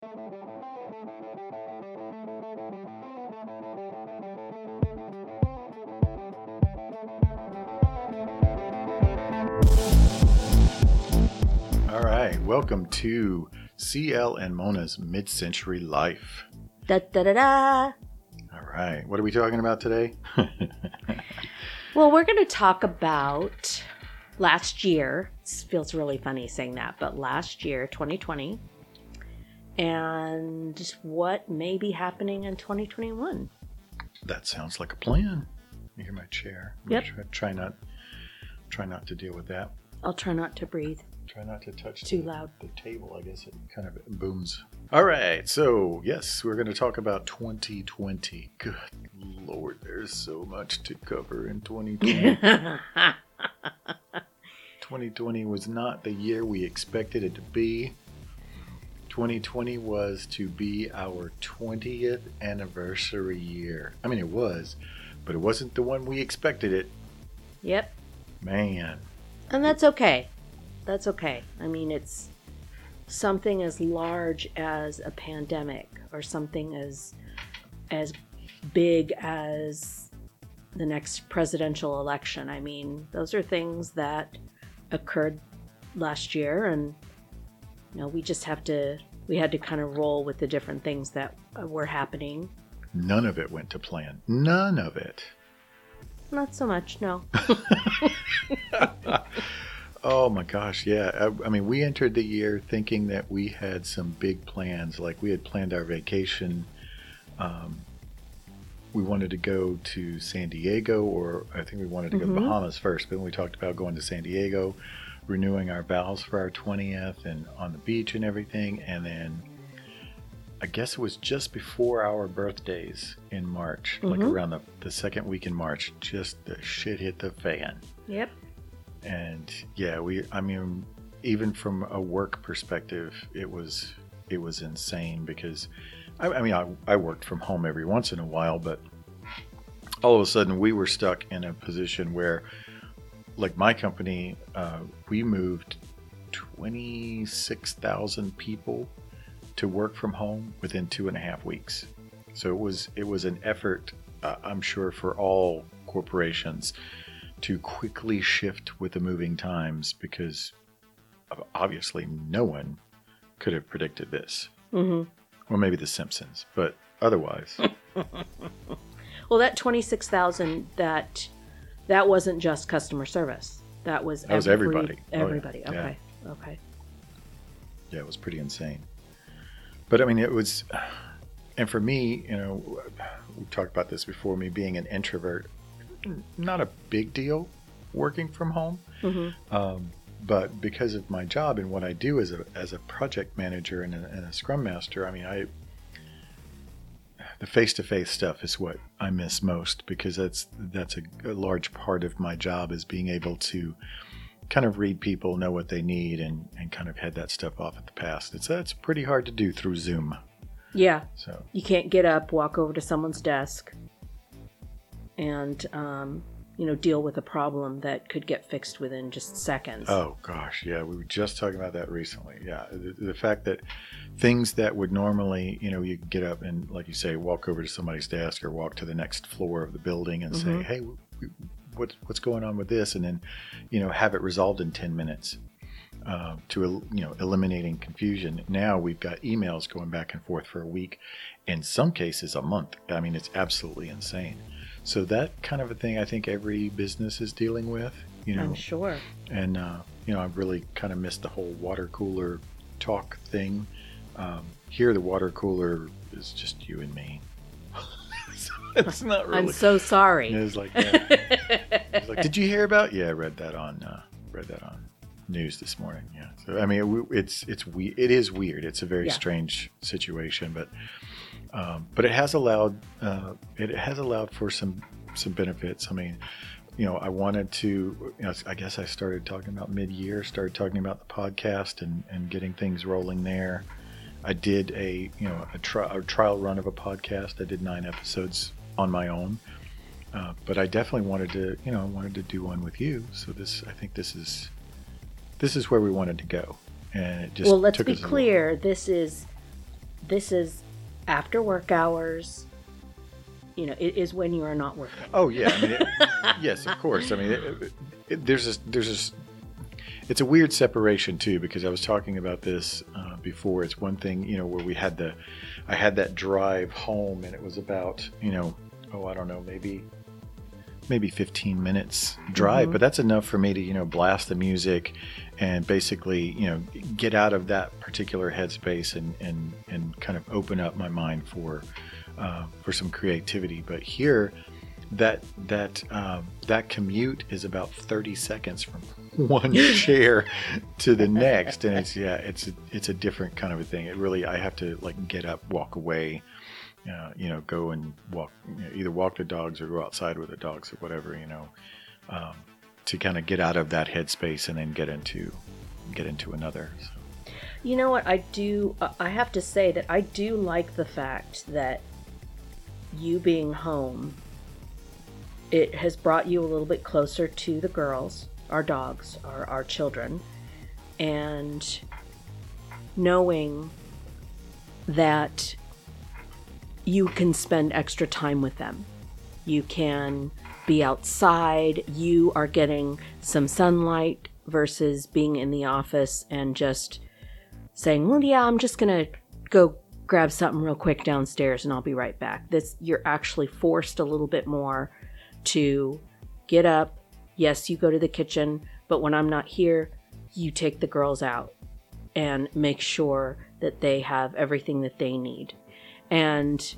All right, welcome to CL and Mona's Mid Century Life. Da da da da. All right, what are we talking about today? Well, we're going to talk about last year. It feels really funny saying that, but last year, 2020, and what may be happening in 2021. that sounds like a plan. You hear my chair? I'm Yep. Try, try not, try not to deal with that. I'll try not to breathe Try not to touch too the, loud. the table. I guess it kind of booms. All right, so yes, we're going to talk about 2020. Good lord, there's so much to cover in 2020. 2020 was not the year we expected it to be. 2020 was to be our 20th anniversary year. I mean, it was, but it wasn't the one we expected it. yep. Man, And that's okay. That's okay. I mean, it's something as large as a pandemic or something as as big as the next presidential election. I mean, those are things that occurred last year and you know, we just have to we had to kind of roll with the different things that uh, were happening. none of it went to plan. None of it. Not so much, no. Oh my gosh, yeah. I, I mean, we entered the year thinking that we had some big plans. Like we had planned our vacation. Um, we wanted to go to San Diego, or I think we wanted to go to Mhm. Bahamas first. But then we talked about going to San Diego, renewing our vows for our 20th, and on the beach and everything. And then I guess it was just before our birthdays in March, like Mhm. around the, the second week in March, just the shit hit the fan Yep. and yeah we i mean even from a work perspective it was it was insane because i, I mean I, I worked from home every once in a while but all of a sudden we were stuck in a position where like my company uh, we moved 26000 people to work from home within two and a half weeks. So it was it was an effort uh, i'm sure for all corporations to quickly shift with the moving times because obviously no one could have predicted this. hmm Or maybe The Simpsons, but otherwise, Well, that twenty six thousand that that wasn't just customer service. That was That was every- everybody. Oh, yeah. Everybody. Yeah. Okay. Okay. yeah, it was pretty insane. But I mean, it was, and for me, you know, we talked about this before. Me being an introvert, not a big deal working from home. hmm Um, but because of my job and what I do as a as a project manager and a, and a scrum master, I mean, I the face to face stuff is what I miss most because that's that's a, a large part of my job is being able to kind of read people, know what they need, and and kind of head that stuff off at the past. It's that's pretty hard to do through Zoom. Yeah. So You can't get up, walk over to someone's desk, and um, you know deal with a problem that could get fixed within just seconds. Oh gosh, yeah, we were just talking about that recently. Yeah, the, the fact that things that would normally, you know, you get up and, like you say, walk over to somebody's desk or walk to the next floor of the building and say, Mhm. "Hey, w- w- what, what's going on with this?" and then, you know, have it resolved in ten minutes. Uh, to you know, eliminating confusion. Now we've got emails going back and forth for a week, in some cases a month. I mean, it's absolutely insane. So that kind of a thing, I think every business is dealing with. You know, I'm sure. and uh, you know I've really kind of missed the whole water cooler talk thing. Um, here, the water cooler is just you and me. it's not really. I'm so sorry. It's like, yeah. It's like, did you hear about? Yeah, I read that on uh, read that on news this morning. Yeah, so I mean, it, it's it's we it is weird. It's a very Yeah. strange situation, but um, but it has allowed uh, it has allowed for some some benefits. I mean, you know, I wanted to. You know, I guess I started talking about mid year. Started talking about the podcast and and getting things rolling there. I did a you know a, tri- a trial run of a podcast. I did nine episodes on my own, uh, but I definitely wanted to you know I wanted to do one with you. So this I think this is this is where we wanted to go, and it just well, let's be clear. This is this is after work hours. You know, it is when you are not working. Oh yeah, I mean, it, yes, of course. I mean, it, it, there's a there's a it's a weird separation too because I was talking about this uh, before. It's one thing, you know, where we had the I had that drive home and it was about you know oh I don't know maybe maybe 15 minutes drive, Mm-hmm. but that's enough for me to you know blast the music and basically you know get out of that particular headspace and and and kind of open up my mind for uh, for some creativity. But here, that that um, that commute is about 30 seconds from one chair to the next, and it's yeah, it's a, it's a different kind of a thing. It really I have to like get up, walk away. Uh, you know, go and walk, you know, either walk the dogs or go outside with the dogs or whatever, you know, um, to kind of get out of that headspace and then get into get into another. So. You know what? I do. uh, I have to say that I do like the fact that you being home, it has brought you a little bit closer to the girls, our dogs, our our children, and knowing that you can spend extra time with them. You can be outside. You are getting some sunlight versus being in the office and just saying, "Well, yeah, I'm just gonna go grab something real quick downstairs and I'll be right back." This you're actually forced a little bit more to get up. Yes, you go to the kitchen, but when I'm not here, you take the girls out and make sure that they have everything that they need. And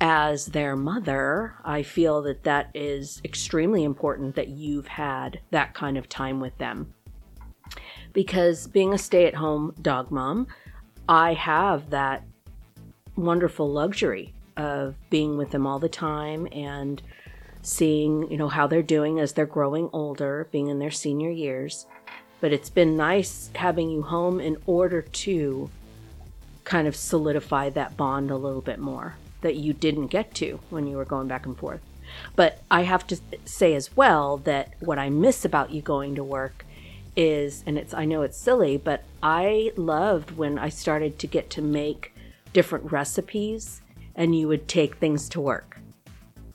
as their mother, I feel that that is extremely important that you've had that kind of time with them. Because being a stay at home dog mom, I have that wonderful luxury of being with them all the time and seeing, you know, how they're doing as they're growing older, being in their senior years. But it's been nice having you home in order to kind of solidify that bond a little bit more that you didn't get to when you were going back and forth. But I have to say as well that what I miss about you going to work is, and it's, I know it's silly, but I loved when I started to get to make different recipes and you would take things to work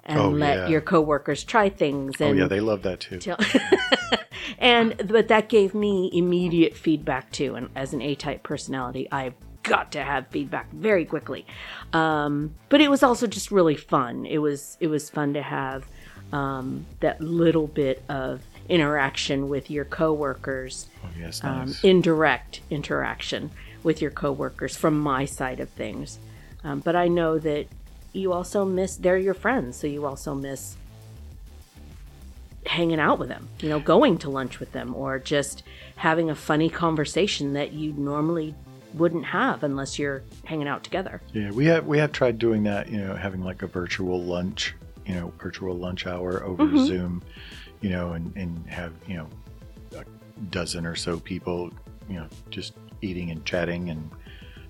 and Oh, let yeah. your coworkers try things. Oh And yeah, they love that too. and but that gave me immediate feedback too and as an a-type personality i've got to have feedback very quickly. Um, but it was also just really fun. It was it was fun to have um, that little bit of interaction with your coworkers Oh yes, um, indirect interaction with your coworkers from my side of things. Um, but I know that you also miss they're your friends, so you also miss hanging out with them, you know, going to lunch with them, or just having a funny conversation that you normally wouldn't have unless you're hanging out together. Yeah, we have we have tried doing that. You know, having like a virtual lunch, you know, virtual lunch hour over Mm-hmm. Zoom, you know, and and have you know a dozen or so people, you know, just eating and chatting and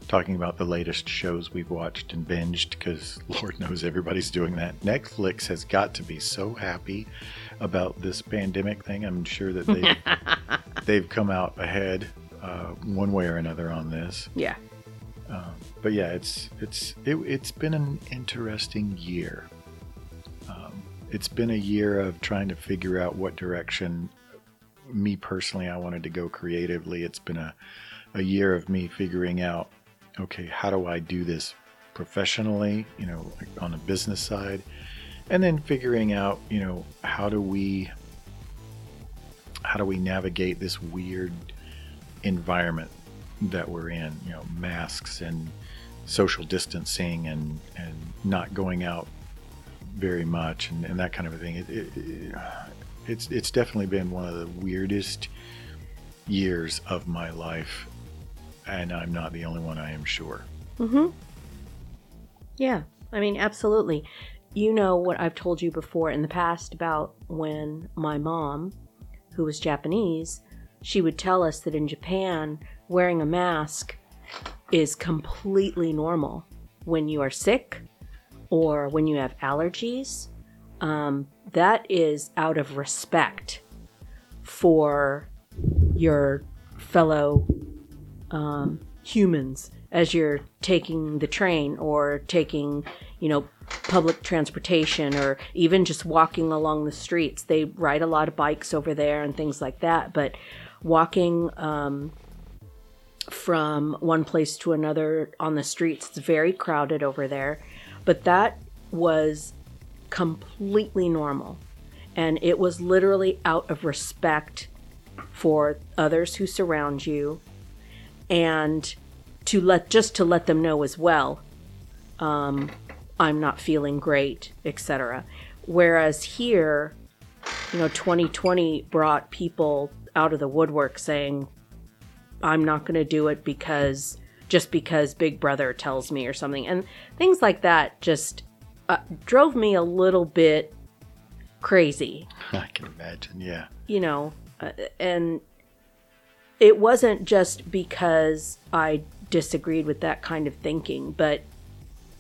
talking about the latest shows we've watched and binged because Lord knows everybody's doing that. Netflix has got to be so happy about this pandemic thing. I'm sure that they they've come out ahead uh, one way or another on this Yeah. but yeah, it's it's it, it's been an interesting year. Um, it's been a year of trying to figure out what direction me personally I wanted to go creatively. It's been a a year of me figuring out, okay, how do I do this professionally? You know, like on a business side, and then figuring out, you know, how do we how do we navigate this weird environment that we're in, you know, masks and social distancing and, and not going out very much and, and that kind of a thing. It, it, it- it's, it's definitely been one of the weirdest years of my life. And I'm not the only one, I am sure. Mm-hmm. Yeah, I mean, absolutely. You know what I've told you before in the past about when my mom, who was Japanese, she would tell us that in Japan, wearing a mask is completely normal when you are sick or when you have allergies. Um, that is out of respect for your fellow um, humans as you're taking the train or taking, you know, public transportation or even just walking along the streets. They ride a lot of bikes over there and things like that. But walking um, from one place to another on the streets, it's very crowded over there. But that was completely normal. And it was literally out of respect for others who surround you and to let just to let them know as well um, i'm not feeling great etc whereas here you know 2020 brought people out of the woodwork saying i'm not going to do it because just because big brother tells me or something. And things like that just uh, drove me a little bit crazy. I can imagine yeah. You know uh, and it wasn't just because I disagreed with that kind of thinking, but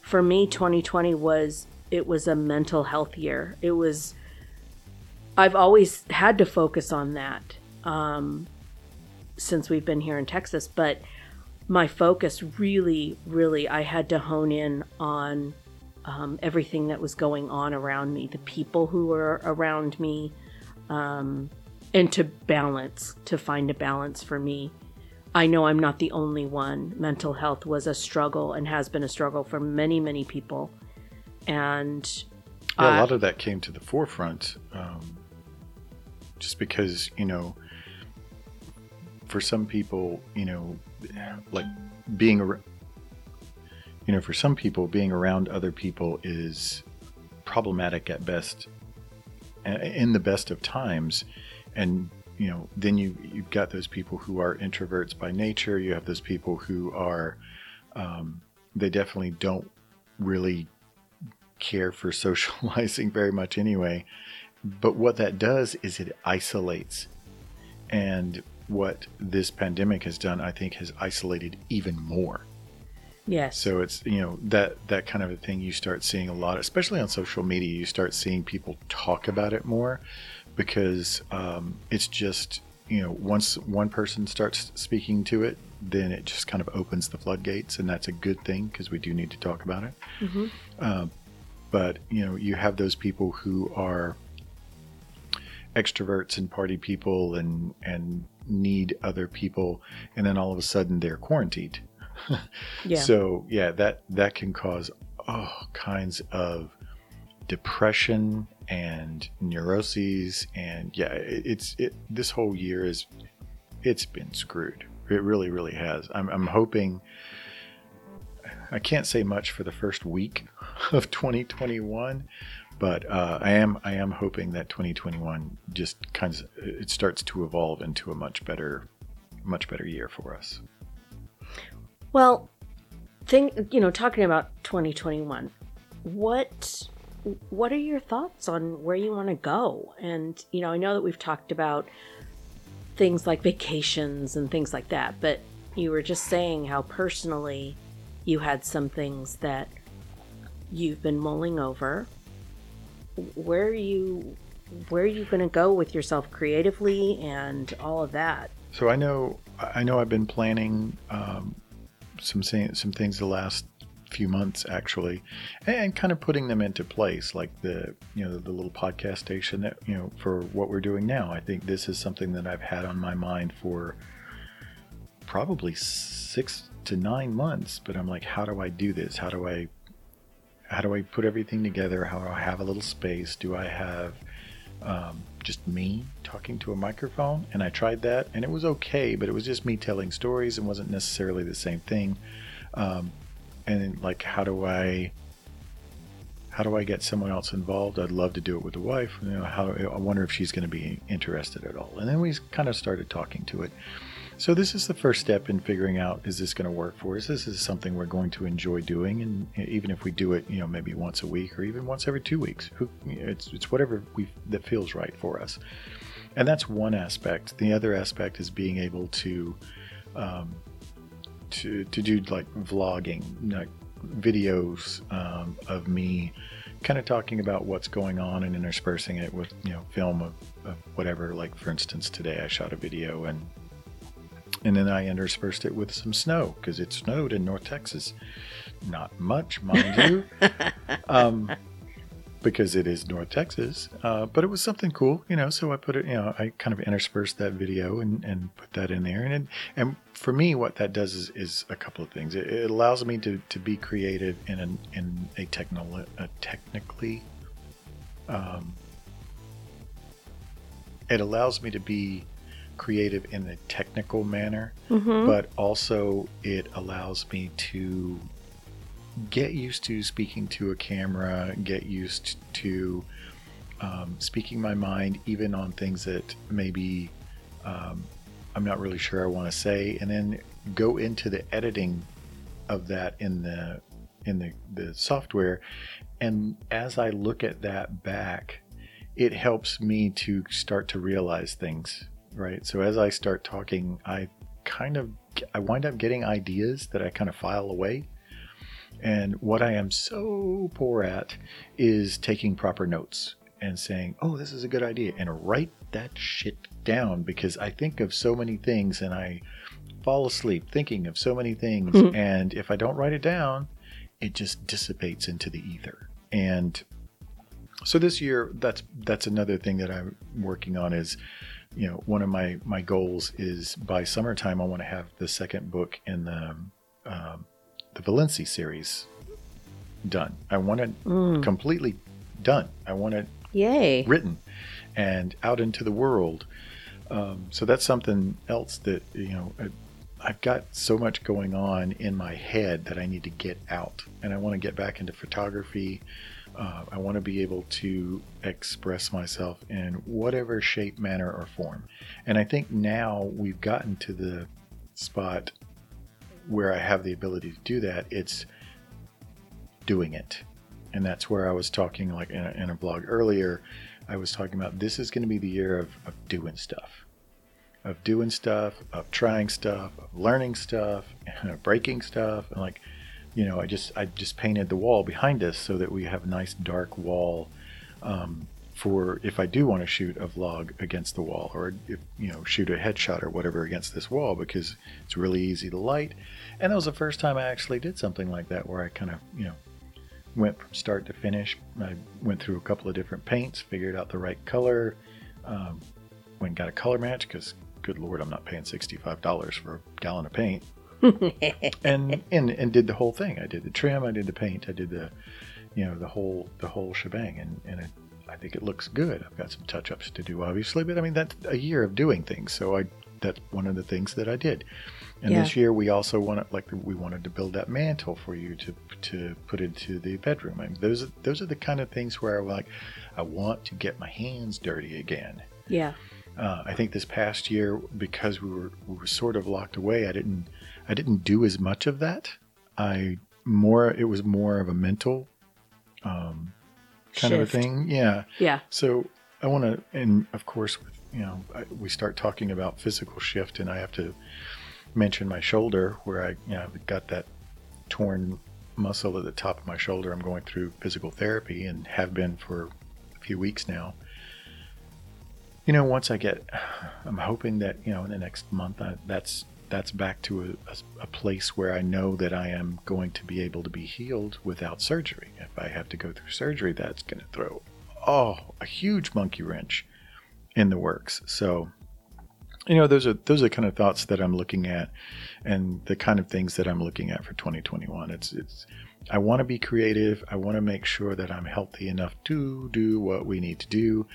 for me 2020 was it was a mental health year. It was I've always had to focus on that um, since we've been here in Texas, but my focus really, really, I had to hone in on um, everything that was going on around me, the people who were around me, um, and to balance, to find a balance for me. I know I'm not the only one. Mental health was a struggle and has been a struggle for many, many people. And yeah, a lot of that came to the forefront um, just because, you know, for some people, you know, like being, you know, for some people, being around other people is problematic at best. In the best of times, and you know then you you've got those people who are introverts by nature. You have those people who are um, they definitely don't really care for socializing very much anyway. But what that does is it isolates. And what this pandemic has done i think has isolated even more. Yes. So it's you know that that kind of a thing you start seeing a lot especially on social media you start seeing people talk about it more because um, it's just you know once one person starts speaking to it then it just kind of opens the floodgates and that's a good thing because we do need to talk about it. Mm-hmm. uh, but you know you have those people who are extroverts and party people and and need other people and then all of a sudden they're quarantined. Yeah. so yeah that that can cause all kinds of depression and neuroses and yeah it, it's it this whole year is it's been screwed. It really really has. I'm, I'm hoping i can't say much for the first week of 2021 but uh, i am i am hoping that 2021 just kind of it starts to evolve into a much better much better year for us well think you know talking about 2021 what what are your thoughts on where you want to go? And, you know, I know that we've talked about things like vacations and things like that, but you were just saying how personally you had some things that you've been mulling over. Where are you where are you going to go with yourself creatively and all of that? So I know I know I've been planning um, some some things the last few months actually, and kind of putting them into place, like the you know the little podcast station that you know for what we're doing now. I think this is something that I've had on my mind for probably six to nine months. But I'm like, how do I do this? How do I how do I put everything together? How do I have a little space? Do I have um, just me talking to a microphone? And I tried that, and it was okay, but it was just me telling stories and wasn't necessarily the same thing. Um, and like how do I how do I get someone else involved? I'd love to do it with the wife. You know, how I wonder if she's going to be interested at all. And then we kind of started talking to it. So this is the first step in figuring out is this going to work for us? This is something we're going to enjoy doing, and even if we do it, you know, maybe once a week or even once every two weeks, it's it's whatever we that feels right for us. And that's one aspect. The other aspect is being able to um, to to do like vlogging, like videos um, of me kind of talking about what's going on and interspersing it with you know film of, of, whatever like for instance today i shot a video and and then I interspersed it with some snow because it snowed in North Texas. Not much, mind you, um, because it is North Texas. Uh, but it was something cool, you know. So I put it, you know, I kind of interspersed that video and, and put that in there. And it, and for me, what that does is, is a couple of things. It, it allows me to, to be creative in an, in a techno a technically. Um, it allows me to be creative in a technical manner, Mm-hmm. but also it allows me to get used to speaking to a camera, get used to um, speaking my mind, even on things that maybe um, I'm not really sure I want to say, and then go into the editing of that in the in the, the software. And as I look at that back, it helps me to start to realize things, right? So as I start talking, I kind of I wind up getting ideas that I kind of file away. And what I am so poor at is taking proper notes and saying, "Oh, this is a good idea," and write that shit down because I think of so many things and I fall asleep thinking of so many things, Mhm. and if I don't write it down, it just dissipates into the ether. And so this year, that's that's another thing that I'm working on is, you know, one of my my goals is by summertime I want to have the second book in the um, the Valenci series done. I want it Mm. completely done. I want it Yay. written and out into the world. Um, so that's something else that you know I, I've got so much going on in my head that I need to get out, and I want to get back into photography. Uh, I want to be able to express myself in whatever shape, manner, or form. And I think now we've gotten to the spot where I have the ability to do that. It's doing it. And that's where I was talking, like in a, in a blog earlier, I was talking about this is going to be the year of, of doing stuff, of doing stuff, of trying stuff, of learning stuff, of breaking stuff. And like, you know, I just I just painted the wall behind us so that we have a nice dark wall um, for if I do want to shoot a vlog against the wall, or if you know shoot a headshot or whatever against this wall because it's really easy to light. And that was the first time I actually did something like that, where I kind of you know went from start to finish. I went through a couple of different paints, figured out the right color, um, went got a color match because, good lord, I'm not paying sixty-five dollars for a gallon of paint. And and and did the whole thing. I did the trim, I did the paint, I did the, you know, the whole the whole shebang, and and it, I think it looks good. I've got some touch-ups to do, obviously, but I mean that's a year of doing things. So I that's one of the things that I did. And Yeah. this year we also wanted like we wanted to build that mantle for you to to put into the bedroom. I mean, those are, those are the kind of things where I'm like, I want to get my hands dirty again. yeah. Uh, I think this past year, because we were we were sort of locked away, I didn't I didn't do as much of that. I more it was more of a mental um, kind of a thing. Yeah. Yeah. So I want to, and of course, you know, I, we start talking about physical shift, and I have to mention my shoulder where I, you know, I've got that torn muscle at the top of my shoulder. I'm going through physical therapy and have been for a few weeks now. You know, once I get, I'm hoping that you know in the next month I, that's that's back to a, a, place where I know that I am going to be able to be healed without surgery. If I have to go through surgery, that's going to throw oh a huge monkey wrench in the works. So you know those are those are the kind of thoughts that I'm looking at and the kind of things that I'm looking at for 2021. It's it's I want to be creative. I want to make sure that I'm healthy enough to do what we need to do.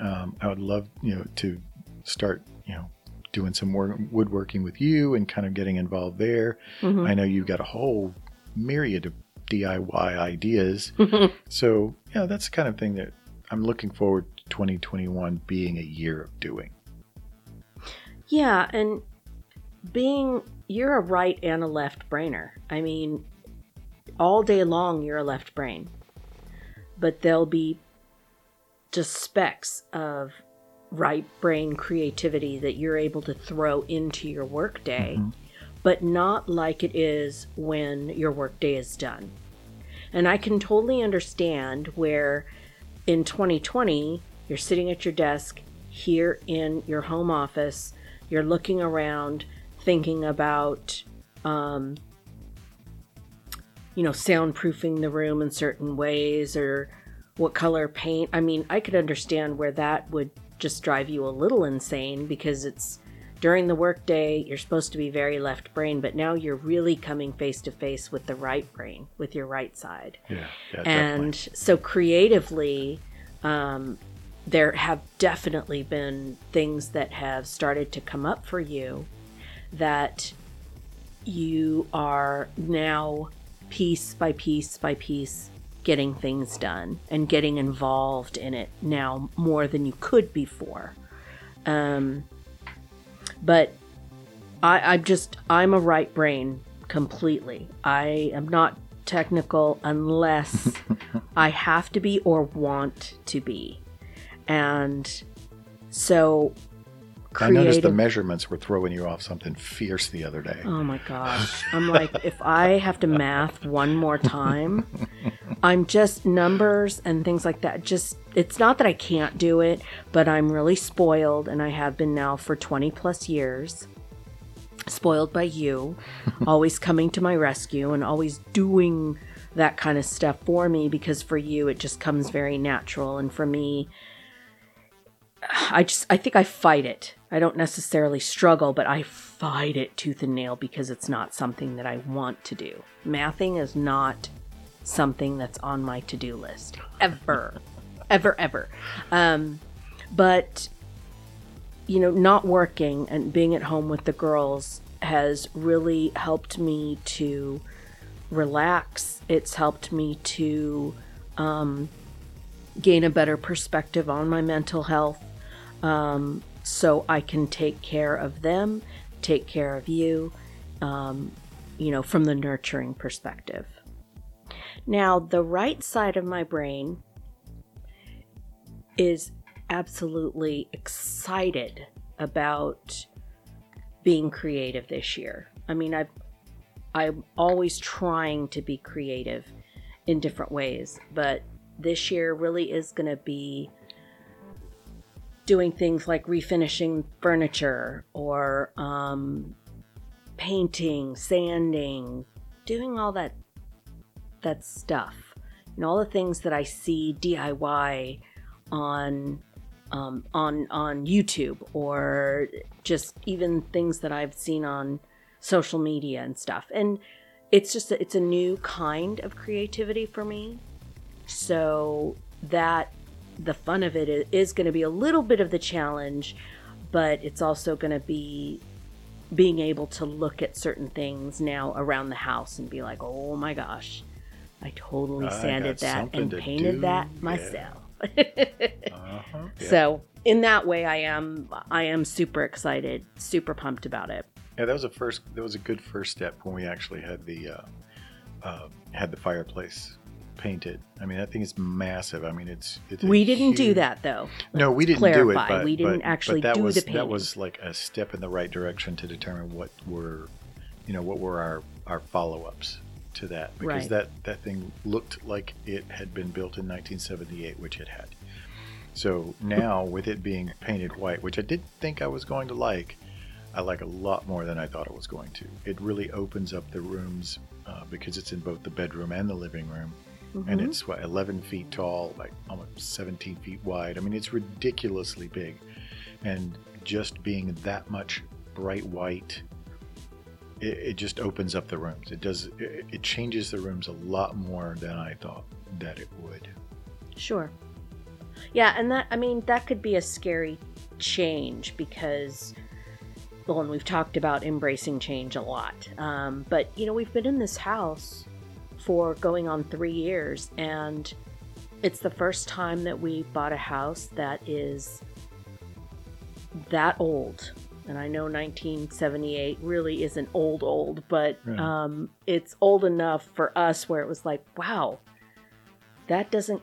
Um, I would love you know to start you know doing some work, woodworking with you and kind of getting involved there. Mhm. I know you've got a whole myriad of DIY ideas. So, yeah, that's the kind of thing that I'm looking forward to 2021 being a year of doing. Yeah, and being you're a right and a left brainer. I mean, all day long you're a left brain. But there'll be just specks of right brain creativity that you're able to throw into your workday, but not like it is when your workday is done. And I can totally understand where in 2020 you're sitting at your desk here in your home office, you're looking around thinking about, um, you know, soundproofing the room in certain ways or what color paint. I mean, I could understand where that would just drive you a little insane because it's during the workday, you're supposed to be very left brain, but now you're really coming face to face with the right brain, with your right side. Yeah. yeah and definitely. so creatively, um, there have definitely been things that have started to come up for you that you are now piece by piece by piece getting things done and getting involved in it now more than you could before. Um, but I, I'm just, I'm a right brain completely. I am not technical unless I have to be or want to be. And so I noticed the measurements were throwing you off something fierce the other day. Oh my gosh. I'm like, if I have to math one more time, I'm just numbers and things like that. Just, it's not that I can't do it, but I'm really spoiled, and I have been now for 20 plus years. Spoiled by you, always coming to my rescue and always doing that kind of stuff for me because for you it just comes very natural. And for me, I just I think I fight it. I don't necessarily struggle, but I fight it tooth and nail because it's not something that I want to do. Mathing is not something that's on my to-do list ever. ever ever. Um but you know, not working and being at home with the girls has really helped me to relax. It's helped me to um, gain a better perspective on my mental health um, so I can take care of them, take care of you, um, you know, from the nurturing perspective. Now, the right side of my brain is absolutely excited about being creative this year. I mean, I've I'm always trying to be creative in different ways, but this year really is going to be doing things like refinishing furniture or um, painting, sanding, doing all that that stuff. And all the things that I see DIY on um, on on YouTube or just even things that I've seen on social media and stuff. And it's just it's a new kind of creativity for me. So that the fun of it is, going to be a little bit of the challenge, but it's also going to be being able to look at certain things now around the house and be like, "Oh my gosh, I totally sanded got that and painted do." that Yeah. myself." Uh-huh. Yeah. So in that way, I am I am super excited, super pumped about it. Yeah, that was a first. That was a good first step when we actually had the uh, uh, had the fireplace painted. I mean, that thing is massive. I mean, it's. it's We didn't do that though. No, we didn't do it. But, we didn't but- actually but that do was, the That was like a step in the right direction to determine what were, you know, what were our our follow ups to that because Right. that that thing looked like it had been built in 1978, which it had. So now with it being painted white, which I did think I was going to like, I like a lot more than I thought it was going to. It really opens up the rooms uh, because it's in both the bedroom and the living room. And Mhm. it's what 11 feet tall, like almost 17 feet wide. I mean, it's ridiculously big. And just being that much bright white, it, it just opens up the rooms. It does. It, it changes the rooms a lot more than I thought that it would. Sure. Yeah, and that I mean that could be a scary change because well, and we've talked about embracing change a lot. Um, but you know, we've been in this house for going on three years, and it's the first time that we bought a house that is that old. And I know 1978 really isn't old, old, but Right. um, it's old enough for us where it was like, wow, that doesn't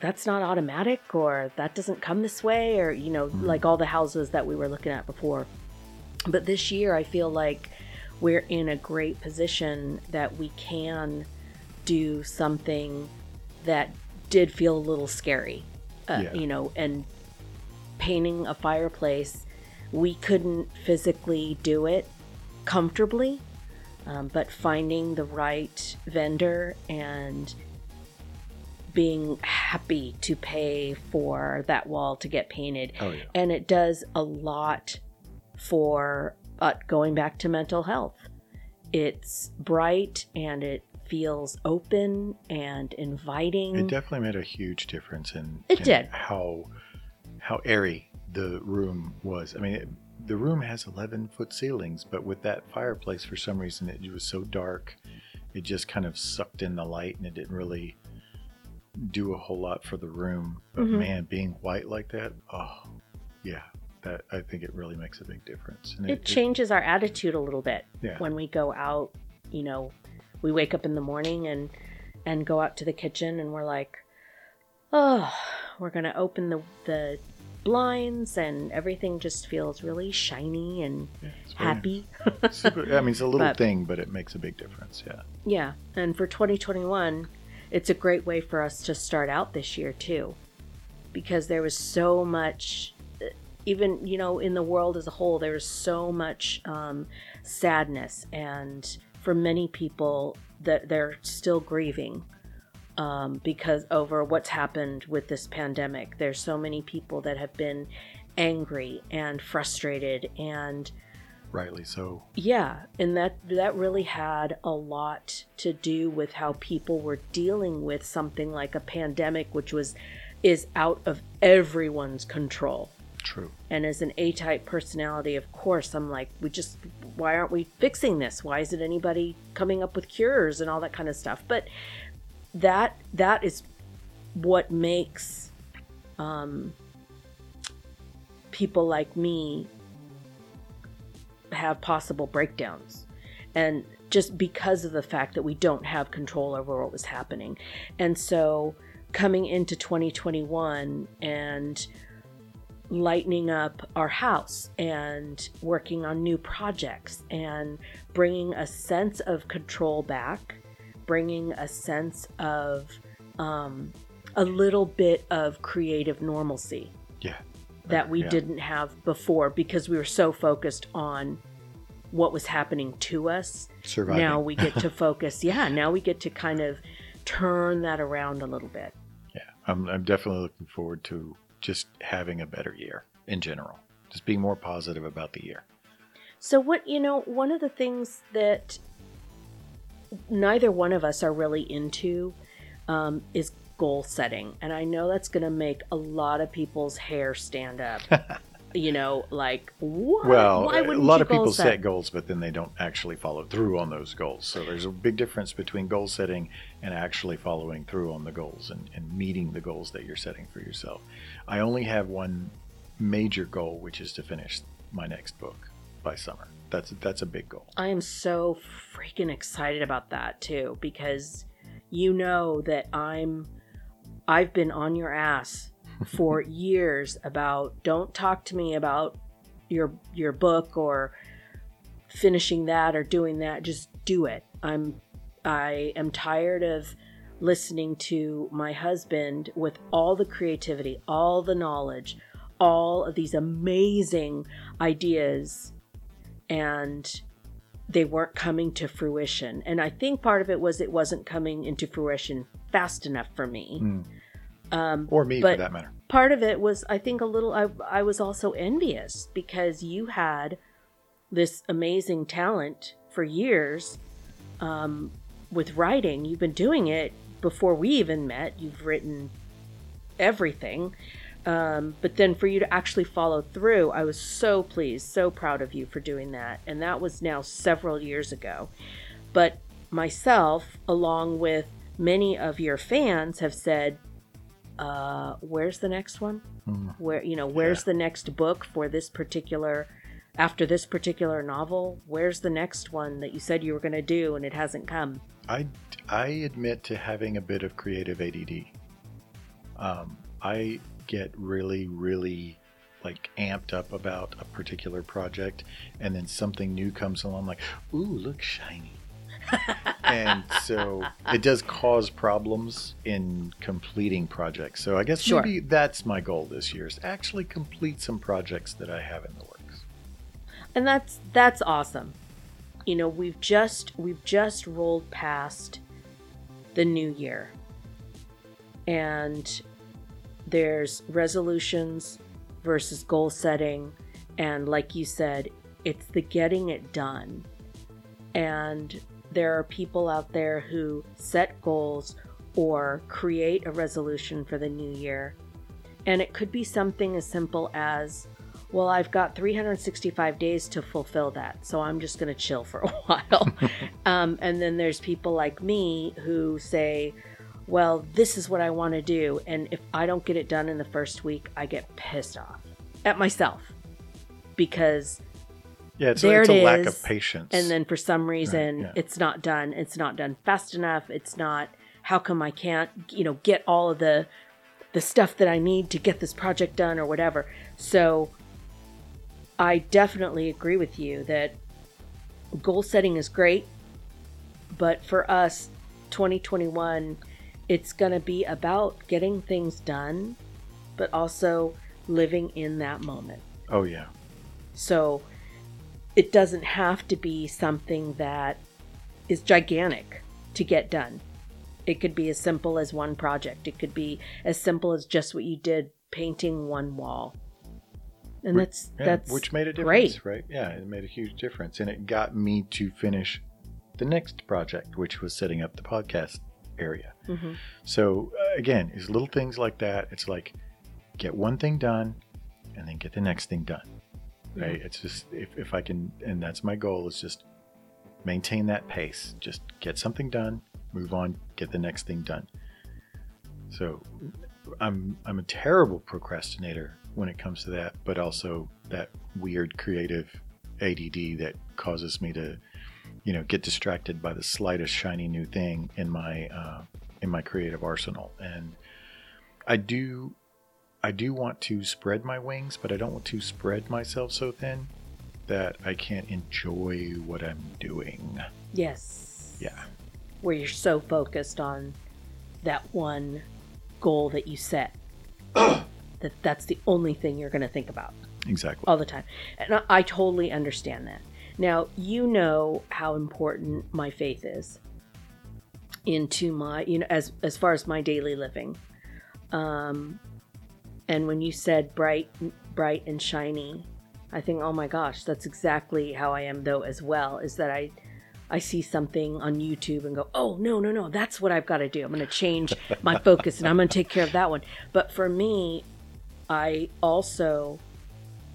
that's not automatic or that doesn't come this way or you know Mhm. like all the houses that we were looking at before but this year i feel like we're in a great position that we can do something that did feel a little scary uh, Yeah. you know and painting a fireplace we couldn't physically do it comfortably, um, but finding the right vendor and being happy to pay for that wall to get painted. Oh yeah. And it does a lot for uh, going back to mental health. It's bright and it feels open and inviting. It definitely made a huge difference in. It in did. how how airy the room was. I mean, it, the room has 11 foot ceilings, but with that fireplace, for some reason, it was so dark. It just kind of sucked in the light, and it didn't really do a whole lot for the room. But Mhm. man, being white like that, oh yeah, that I think it really makes a big difference. And it changes our attitude a little bit Yeah. when we go out you know we wake up in the morning and and go out to the kitchen and we're like oh we're gonna open the the blinds and everything just feels really shiny and yeah, happy super- I mean, it's a little But- thing, but it makes a big difference. Yeah. yeah and for 2021 it's a great way for us to start out this year too because there was so much even you know in the world as a whole there's so much um, sadness and for many people that they're still grieving um, because over what's happened with this pandemic there's so many people that have been angry and frustrated and Rightly so. yeah, and that that really had a lot to do with how people were dealing with something like a pandemic which was is out of everyone's control. True. And as an A-type personality, of course, I'm like, we just why aren't we fixing this? Why isn't anybody coming up with cures and all that kind of stuff? But that that is what makes um, people like me have possible breakdowns and just because of the fact that we don't have control over what was happening and so coming into 2021 and lightening up our house and working on new projects and bringing a sense of control back bringing a sense of um, a little bit of creative normalcy Yeah. that we Yeah. didn't have before because we were so focused on what was happening to us. Surviving. Now we get to focus, yeah, now we get to kind of turn that around a little bit. Yeah, I'm, I'm definitely looking forward to just having a better year in general. Just being more positive about the year. So, what, you know, one of the things that neither one of us are really into um, is goal setting. And I know that's going to make a lot of people's hair stand up. you know, like, what? Well, Why a lot of people goal set goals, but then they don't actually follow through on those goals. So there's a big difference between goal setting and actually following through on the goals and, and meeting the goals that you're setting for yourself. I only have one major goal, which is to finish my next book by summer. That's that's a big goal. I am so freaking excited about that too because you know that I'm I've been on your ass for years about don't talk to me about your your book or finishing that or doing that just do it. I'm I am tired of listening to my husband with all the creativity, all the knowledge, all of these amazing ideas and they weren't coming to fruition. And I think part of it was it wasn't coming into fruition fast enough for me. Mm. Um, Or me, But- for that matter. part of it was, I think, a little, I, I was also envious because you had this amazing talent for years um, with writing. You've been doing it before we even met. You've written everything. Um, but then for you to actually follow through, I was so pleased, so proud of you for doing that. And that was now several years ago. But myself, along with many of your fans, have said, uh, where's the next one? Mm. Where, you know, where's Yeah. the next book for this particular, after this particular novel? Where's the next one that you said you were going to do and it hasn't come? I, I admit to having a bit of creative ADD. Um, I get really, really like amped up about a particular project, and then something new comes along, like, ooh, look shiny. and so it does cause problems in completing projects. So I guess Sure. maybe that's my goal this year is actually complete some projects that I have in the works. And that's that's awesome. You know we've just we've just rolled past the new year. And there's resolutions versus goal setting. And like you said it's the getting it done. And there are people out there who set goals or create a resolution for the new year. And it could be something as simple as well, I've got 365 days to fulfill that, so I'm just going to chill for a while. um, and then there's people like me who say, well, this is what I want to do. And if I don't get it done in the first week, I get pissed off at myself because Yeah, it's, There it's it a lack is. of patience. and then for some reason yeah. it's not done it's not done fast enough it's not how come i can't you know get all of the the stuff that i need to get this project done or whatever so i definitely agree with you that goal setting is great but for us 2021 it's going to be about getting things done but also living in that moment oh yeah, so it doesn't have to be something that is gigantic to get done. It could be as simple as one project. It could be as simple as just what you did painting one wall. And Wh- that's yeah, that's which made a difference, great. right? Yeah, it made a huge difference, and it got me to finish the next project, which was setting up the podcast area. Mhm. So uh, again, it's little things like that. It's like get one thing done, and then get the next thing done. Right? It's just if, if I can, and that's my goal is just maintain that pace. Just get something done, move on, get the next thing done. So I'm I'm a terrible procrastinator when it comes to that, but also that weird creative ADD that causes me to, you know, get distracted by the slightest shiny new thing in my uh, in my creative arsenal. And I do I do want to spread my wings, but I don't want to spread myself so thin that I can't enjoy what I'm doing. Yes. Yeah. Where you're so focused on that one goal that you set. that that's the only thing you're going to think about. Exactly. all the time. And I, I totally understand that. Now, you know how important my faith is into my, you know, as as far as my daily living. Um and when you said bright bright and shiny, I think, "Oh my gosh, that's exactly how I am though as well." Is that I I see something on YouTube and go, "Oh, no, no, no, that's what I've got to do. I'm going to change my focus and I'm going to take care of that one." But for me, I also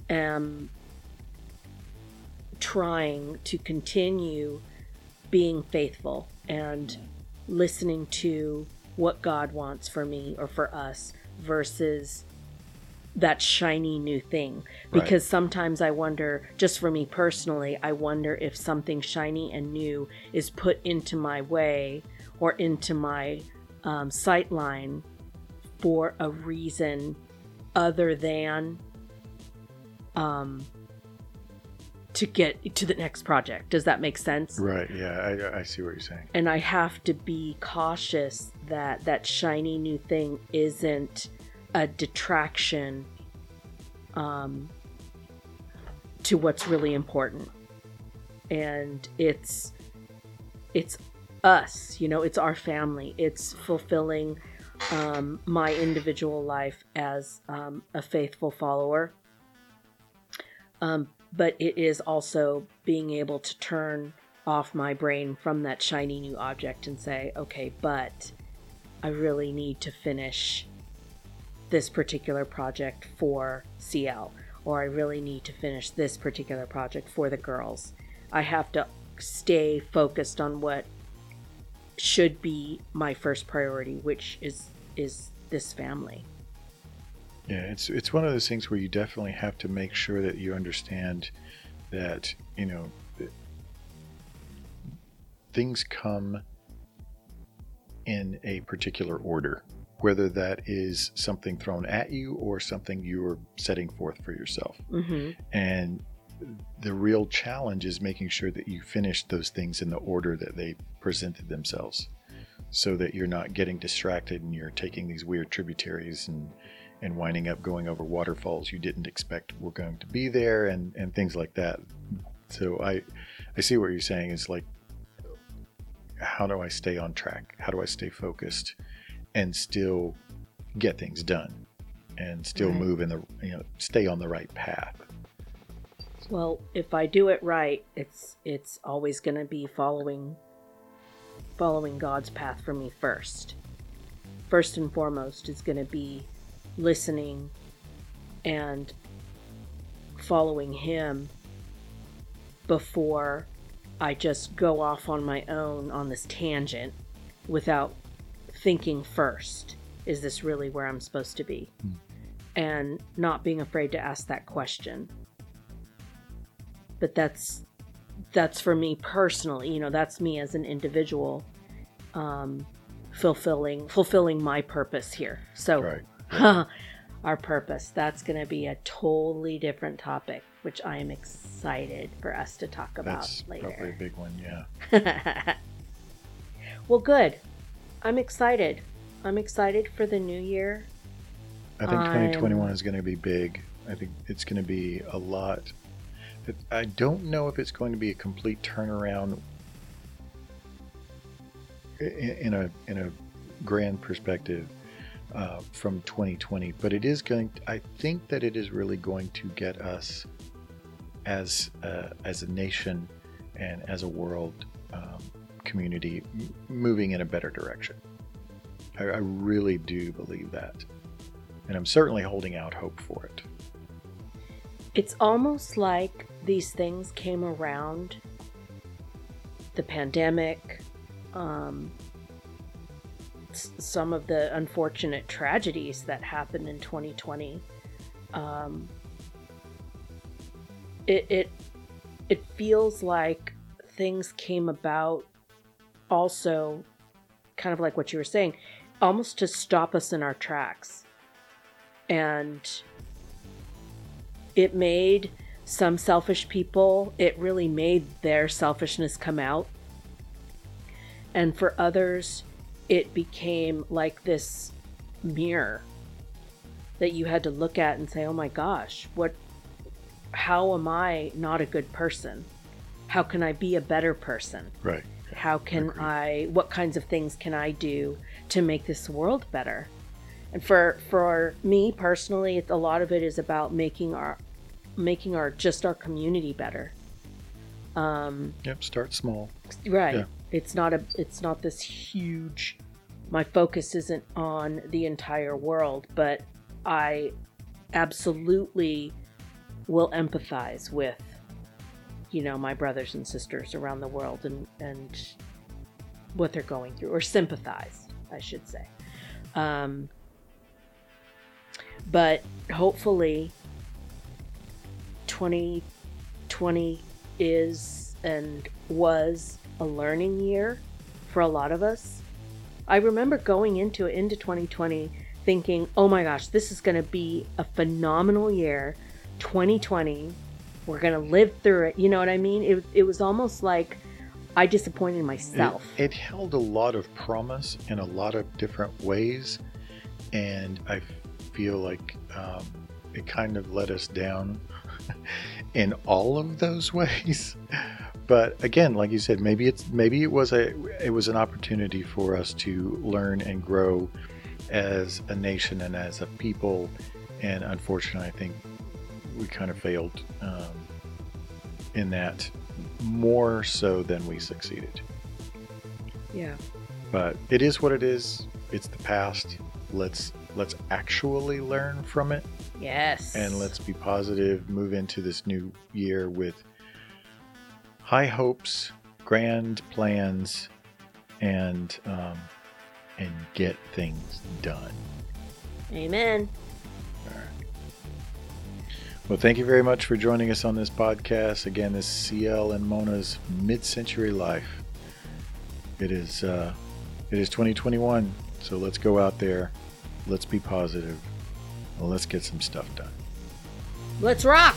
am trying to continue being faithful and listening to what God wants for me or for us versus that shiny new thing. Right. Because sometimes I wonder, just for me personally, I wonder if something shiny and new is put into my way or into my um, sight line for a reason other than um, to get to the next project. Does that make sense? Right. Yeah. I, I see what you're saying. And I have to be cautious that that shiny new thing isn't a detraction um, to what's really important. And it's it's us, you know, it's our family. It's fulfilling um, my individual life as um, a faithful follower. Um, but it is also being able to turn off my brain from that shiny new object and say, okay, but I really need to finish this particular project for CL, or I really need to finish this particular project for the girls. I have to stay focused on what should be my first priority, which is is this family. Yeah, it's it's one of those things where you definitely have to make sure that you understand that you know things come in a particular order, whether that is something thrown at you or something you're setting forth for yourself. hmm And the real challenge is making sure that you finish those things in the order that they presented themselves. So that you're not getting distracted and you're taking these weird tributaries and and winding up going over waterfalls you didn't expect were going to be there and and things like that. So i i see what you're saying is like how do i stay on track? How do i stay focused and still get things done and still Right. move in the you know stay on the right path Well, if I do it right, it's it's always going to be following following God's path for me first. First and foremost is going to be listening and following him before I just go off on my own on this tangent without thinking first. Is this really where I'm supposed to be? Hmm. And not being afraid to ask that question but that's that's for me personally you know that's me as an individual um fulfilling fulfilling my purpose here. So right our purpose that's going to be a totally different topic which i am excited for us to talk about that's probably a big one yeah. Well good. I'm excited. I'm excited for the new year. I think I'm- 2021 is going to be big. I think it's going to be a lot. I don't know if it's going to be a complete turnaround in a in a grand perspective uh, from 2020, but it is going. I think that it is really going to get us as a, as a nation and as a world um, community moving in a better direction. I, I really do believe that and I'm certainly holding out hope for it. It's almost like these things came around the pandemic, um, some of the unfortunate tragedies that happened in 2020. Um, it, it it feels like things came about also kind of like what you were saying almost to stop us in our tracks and it made some selfish people, it really made their selfishness come out. And for others, it became like this mirror that you had to look at and say, oh my gosh, what, how am I not a good person? How can I be a better person? Right. How can Agreed. I, what kinds of things can I do to make this world better? And for for me personally, it's a lot of it is about making our making our just our community better. Um, Yep. Start small. right. Yeah. It's not a it's not this huge my focus isn't on the entire world, but I absolutely will empathize with you know my brothers and sisters around the world and and what they're going through or sympathize, I should say. Um but hopefully 2020 is and was a learning year for a lot of us. I remember going into into 2020 thinking, "Oh my gosh, this is going to be a phenomenal year. 2020, we're going to live through it." You know what I mean? It it was almost like I disappointed myself. It, it held a lot of promise in a lot of different ways, and I feel like um, it kind of let us down in all of those ways. But again, like you said, maybe it's maybe it was a it was an opportunity for us to learn and grow as a nation and as a people. And unfortunately, I think we kind of failed um, in that more so than we succeeded. yeah. But it is what it is. It's the past. Let's let's actually learn from it Yes. and let's be positive. Move into this new year with high hopes, grand plans, and um, and get things done. Amen. Well, thank you very much for joining us on this podcast. Again, this is CL and Mona's mid-century life. It is uh, it is 2021, so let's go out there, let's be positive, well, let's get some stuff done. Let's rock!